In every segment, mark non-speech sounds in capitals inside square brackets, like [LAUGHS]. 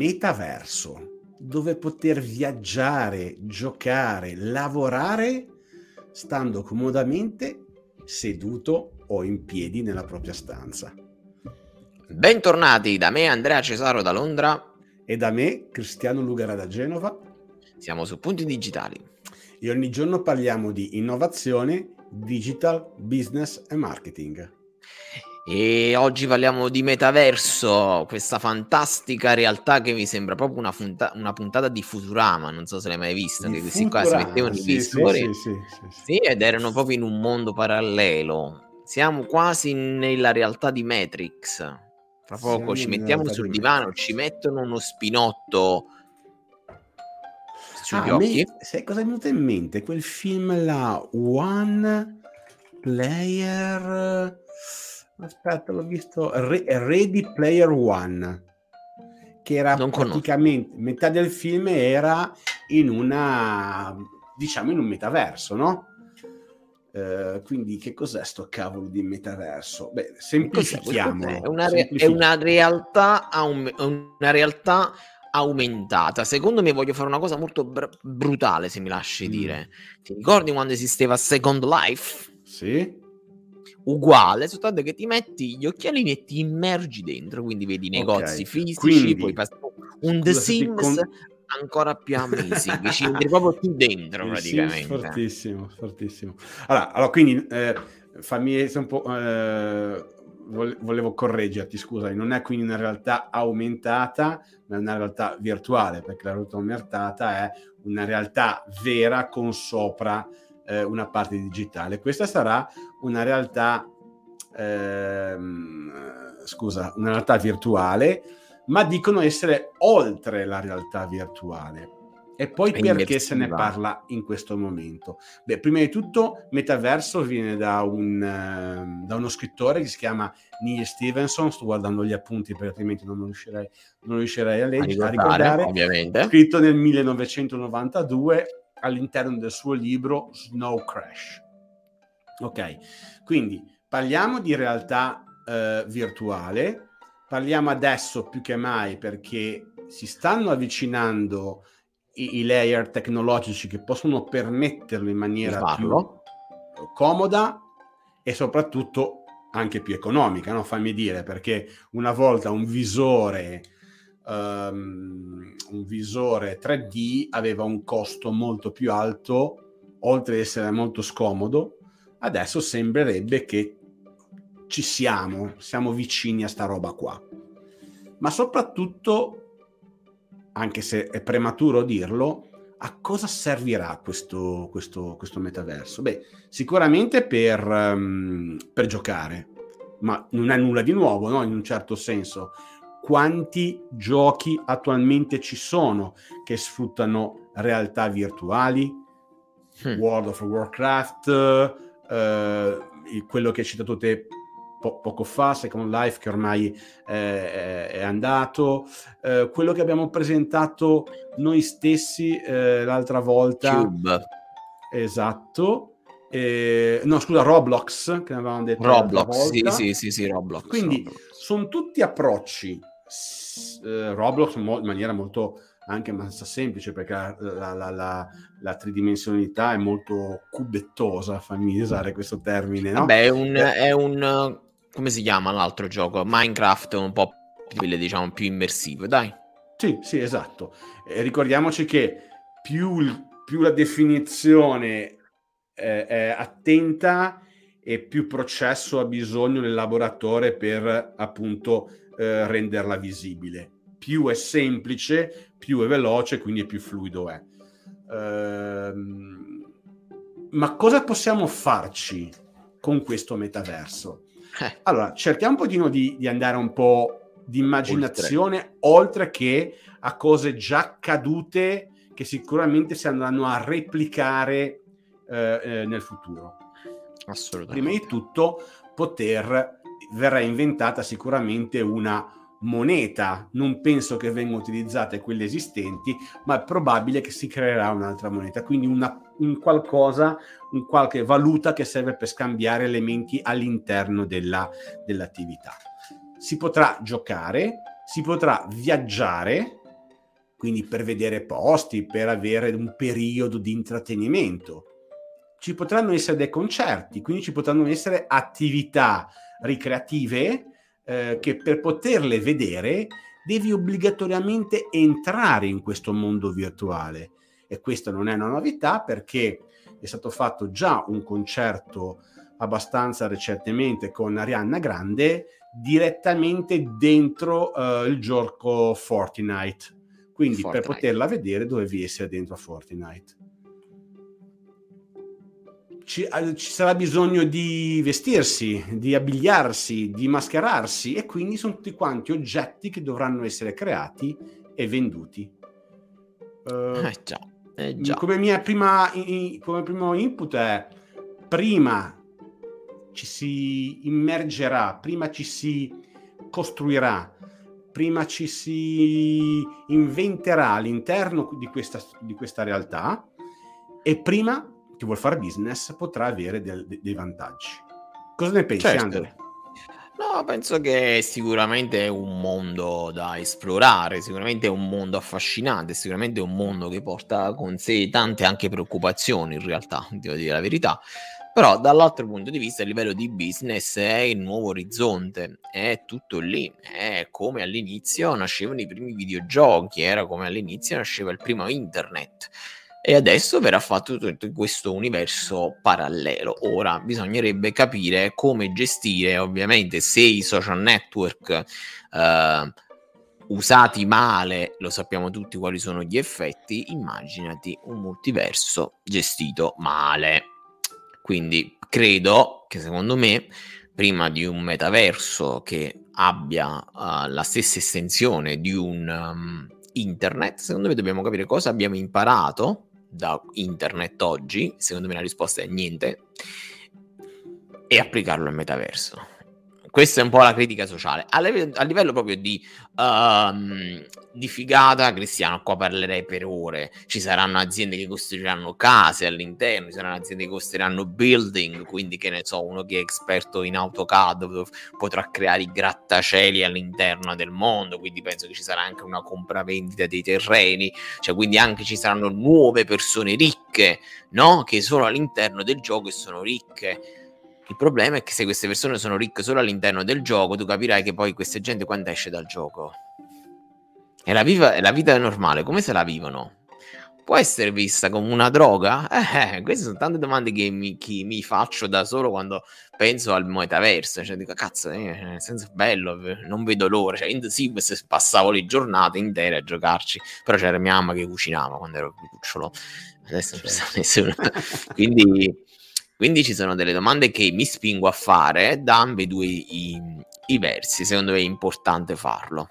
metaverso, dove poter viaggiare, giocare, lavorare stando comodamente seduto o in piedi nella propria stanza. Bentornati da me Andrea Cesaro da Londra e da me Cristiano Lugara da Genova. Siamo su Punti Digitali. E ogni giorno parliamo di innovazione, digital, business e marketing. E oggi parliamo di metaverso, questa fantastica realtà che mi sembra proprio una, funta- una puntata di Futurama, non so se l'hai mai vista, che questi qua si mettevano sì, i visori sì, sì, sì, ed erano proprio in un mondo parallelo. Siamo quasi nella realtà di Matrix. Tra poco Siamo ci mettiamo sul di divano, ci mettono uno spinotto sugli Ah, a me- occhi. sai cosa è venuto in mente? Quel film là, One Player... Aspetta, l'ho visto. Re- Ready Player One. Che era Non conosco. praticamente... Metà del film era in una... diciamo in un metaverso, no? Eh, quindi che cos'è sto cavolo di metaverso? Beh, semplifichiamo. È una, re- è una realtà, aum- una realtà aumentata. Secondo me voglio fare una cosa molto br- brutale, se mi lasci Mm. dire. Ti ricordi quando esisteva Second Life? Sì? Uguale, soltanto che ti metti gli occhialini e ti immergi dentro, quindi vedi i negozi Ok, fisici, quindi, poi passi un The scusa Sims con- ancora più amazing, ci [LAUGHS] entri proprio più dentro Il praticamente. fortissimo, fortissimo. Allora, allora quindi eh, fammi un po'. eh, vole- volevo correggerti, scusami, non è quindi una realtà aumentata, ma è una realtà virtuale, perché la realtà aumentata è una realtà vera con sopra eh, una parte digitale. Questa sarà una realtà, ehm, scusa, una realtà virtuale, ma dicono essere oltre la realtà virtuale. E poi È perché se ne parla in questo momento? Beh, prima di tutto, metaverso viene da, un, ehm, da uno scrittore che si chiama Neil Stevenson. Sto guardando gli appunti perché altrimenti non riuscirei, non riuscirei a, A leggere, a ricordare, ricordare. ovviamente. Scritto nel 1992 all'interno del suo libro Snow Crash. Ok, quindi parliamo di realtà eh, virtuale, parliamo adesso più che mai perché si stanno avvicinando i, i layer tecnologici che possono permetterlo in maniera più farlo. comoda e soprattutto anche più economica, no? fammi dire, perché una volta un visore, ehm, un visore 3D aveva un costo molto più alto, oltre ad essere molto scomodo, adesso sembrerebbe che ci siamo, siamo vicini a sta roba qua. Ma soprattutto, anche se è prematuro dirlo, a cosa servirà questo, questo, questo metaverso? Beh, sicuramente per, ehm, per giocare, ma non è nulla di nuovo, no? In un certo senso. Quanti giochi attualmente ci sono che sfruttano realtà virtuali? Mm. World of Warcraft, eh, quello che hai citato te po- poco fa, Second Life che ormai eh, è andato, eh, quello che abbiamo presentato noi stessi eh, l'altra volta, Cube. esatto, Eh, no scusa Roblox che ne avevamo detto Roblox, sì, sì, sì, sì, Roblox. Quindi Roblox. sono tutti approcci. Eh, Roblox mo- in maniera molto anche abbastanza semplice perché la, la- la- la- tridimensionalità è molto cubettosa, fammi usare questo termine, no? Vabbè, è un, Eh, è un... come si chiama l'altro gioco? Minecraft è un po' più, diciamo, più immersivo, dai. Sì, sì, esatto. E ricordiamoci che più, più la definizione eh, è attenta e più processo ha bisogno l'elaboratore per appunto eh, renderla visibile. Più è semplice, più è veloce, quindi più fluido è. Ehm, ma cosa possiamo farci con questo metaverso? Eh, Allora, cerchiamo un pochino di, di andare un po' di immaginazione oltre. che a cose già accadute che sicuramente si andranno a replicare eh, eh, nel futuro. assolutamente. Prima di tutto, poter verrà inventata sicuramente una moneta. Non penso che vengano utilizzate quelle esistenti, ma è probabile che si creerà un'altra moneta. Quindi una, un qualcosa, un qualche valuta che serve per scambiare elementi all'interno della, dell'attività. Si potrà giocare, si potrà viaggiare quindi per vedere posti, per avere un periodo di intrattenimento. Ci potranno essere dei concerti, quindi ci potranno essere attività ricreative eh, che per poterle vedere devi obbligatoriamente entrare in questo mondo virtuale. E questa non è una novità perché è stato fatto già un concerto abbastanza recentemente con Arianna Grande direttamente dentro uh, il gioco Fortnite. Quindi Fortnite. per poterla vedere dovevi essere dentro a Fortnite. Ci, ci, sarà bisogno di vestirsi, di abbigliarsi, di mascherarsi e quindi sono tutti quanti oggetti che dovranno essere creati e venduti. Uh, eh già, eh già. Come, mia prima, come primo input è prima ci si immergerà, prima ci si costruirà, prima ci si inventerà all'interno di questa, di questa realtà e prima chi vuol fare business potrà avere del, de, dei vantaggi. Cosa ne pensi, certo. Andre? No, penso che sicuramente è un mondo da esplorare, sicuramente è un mondo affascinante, sicuramente è un mondo che porta con sé tante anche preoccupazioni in realtà, devo dire la verità. Però dall'altro punto di vista, a livello di business, è il nuovo orizzonte, è tutto lì, è come all'inizio nascevano i primi videogiochi, era come all'inizio nasceva il primo internet. E adesso verrà fatto tutto questo universo parallelo. Ora bisognerebbe capire come gestire, ovviamente, se i social network eh, usati male, lo sappiamo tutti quali sono gli effetti. Immaginati un multiverso gestito male. Quindi credo che secondo me, prima di un metaverso che abbia uh, la stessa estensione di un um, internet, secondo me dobbiamo capire cosa abbiamo imparato da internet oggi. Secondo me la risposta è niente. E applicarlo al metaverso questa è un po' la critica sociale. A, livello, a livello proprio di, um, di, figata, Cristiano, qua parlerei per ore. Ci saranno aziende che costruiranno case all'interno, ci saranno aziende che costruiranno building, quindi che ne so, uno che è esperto in AutoCAD potrà creare i grattacieli all'interno del mondo, quindi penso che ci sarà anche una compravendita dei terreni, cioè quindi anche ci saranno nuove persone ricche, no? Che sono all'interno del gioco e sono ricche il problema è che se queste persone sono ricche solo all'interno del gioco, tu capirai che poi questa gente quando esce dal gioco e la, viva, la vita è normale, come se la vivono? Può essere vista come una droga? Eh, queste sono tante domande che mi, che mi, faccio da solo quando penso al metaverso. Cioè, dico, cazzo, eh, nel senso bello, non vedo l'ora. Cioè, in The Sims passavo le giornate intere a giocarci, però c'era mia mamma che cucinava quando ero più cucciolo. Adesso non c'è nessuno. Quindi quindi ci sono delle domande che mi spingo a fare da ambedue i, i versi. Secondo me è importante farlo.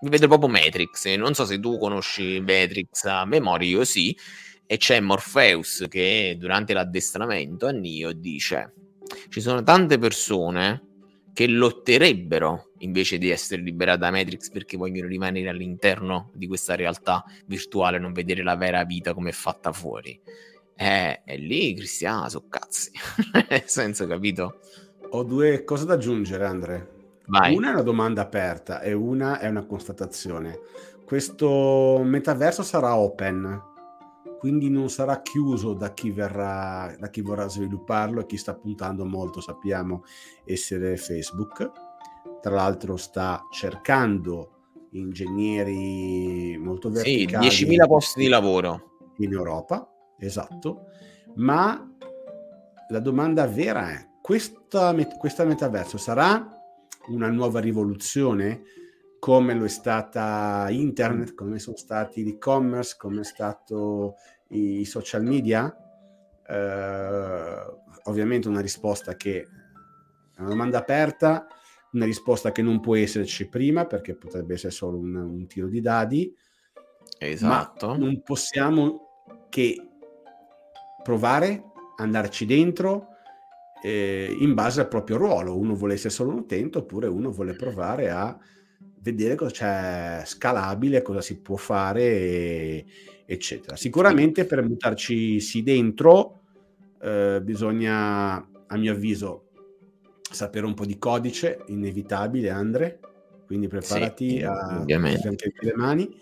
Mi vedo proprio Matrix. Non so se tu conosci Matrix a memoria, io sì. E c'è Morpheus che durante l'addestramento a Nio dice: Ci sono tante persone che lotterebbero invece di essere liberate da Matrix perché vogliono rimanere all'interno di questa realtà virtuale, non vedere la vera vita come è fatta fuori. Eh, è lì Cristiano, so cazzi. [LAUGHS] Nel senso, capito? Ho due cose da aggiungere, Andre. Vai. Una è una domanda aperta e una è una constatazione. Questo metaverso sarà open, quindi non sarà chiuso da chi, verrà, da chi vorrà svilupparlo e chi sta puntando molto, sappiamo, essere Facebook. Tra l'altro sta cercando ingegneri molto verticali. Sì, 10.000 posti di lavoro. In Europa, esatto, ma la domanda vera è, questa, questa metaverso sarà una nuova rivoluzione come lo è stata internet, come sono stati l'e-commerce, come è stato i social media? Eh, ovviamente una risposta che è una domanda aperta, una risposta che non può esserci prima perché potrebbe essere solo un, un tiro di dadi. Esatto. non possiamo che provare, andarci dentro eh, in base al proprio ruolo. Uno vuole essere solo un utente oppure uno vuole provare a vedere cosa c'è scalabile, cosa si può fare, eccetera. Sicuramente per buttarci sì dentro eh, bisogna, a mio avviso, sapere un po' di codice, inevitabile, Andre. Quindi preparati sì, a mettere le mani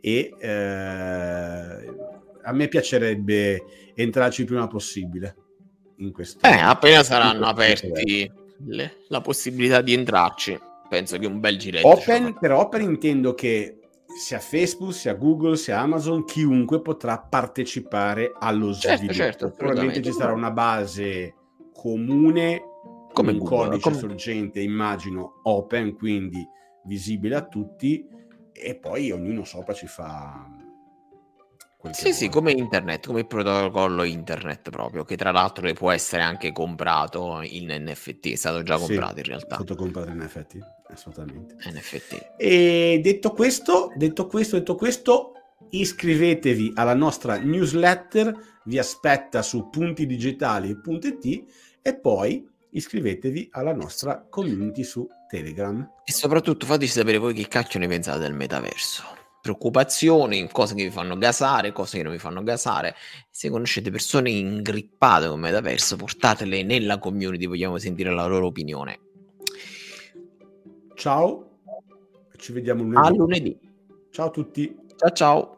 e eh, a me piacerebbe entrarci il prima possibile in questo. Eh, appena saranno aperti le, la possibilità di entrarci, penso che un bel giretto. Open, per Open intendo che sia Facebook, sia Google, sia Amazon, chiunque potrà partecipare allo certo, sviluppo. Certo, Probabilmente ci sarà una base comune come un Google, codice come... sorgente, immagino, open, quindi visibile a tutti, e poi ognuno sopra ci fa sì, sì, come internet, come il protocollo internet proprio, che tra l'altro può essere anche comprato in NFT, è stato già comprato sì, in realtà. È stato comprato in NFT, assolutamente. NFT. E detto questo, detto questo, detto questo, iscrivetevi alla nostra newsletter, vi aspetta su puntidigitali.it e poi iscrivetevi alla nostra community su Telegram. E soprattutto fateci sapere voi che cacchio ne pensate del metaverso preoccupazioni, cose che vi fanno gasare, cose che non vi fanno gasare. Se conoscete persone ingrippate con Metaverso, portatele nella community, vogliamo sentire la loro opinione. Ciao, ci vediamo lunedì. A lunedì. Ciao a tutti. Ciao ciao.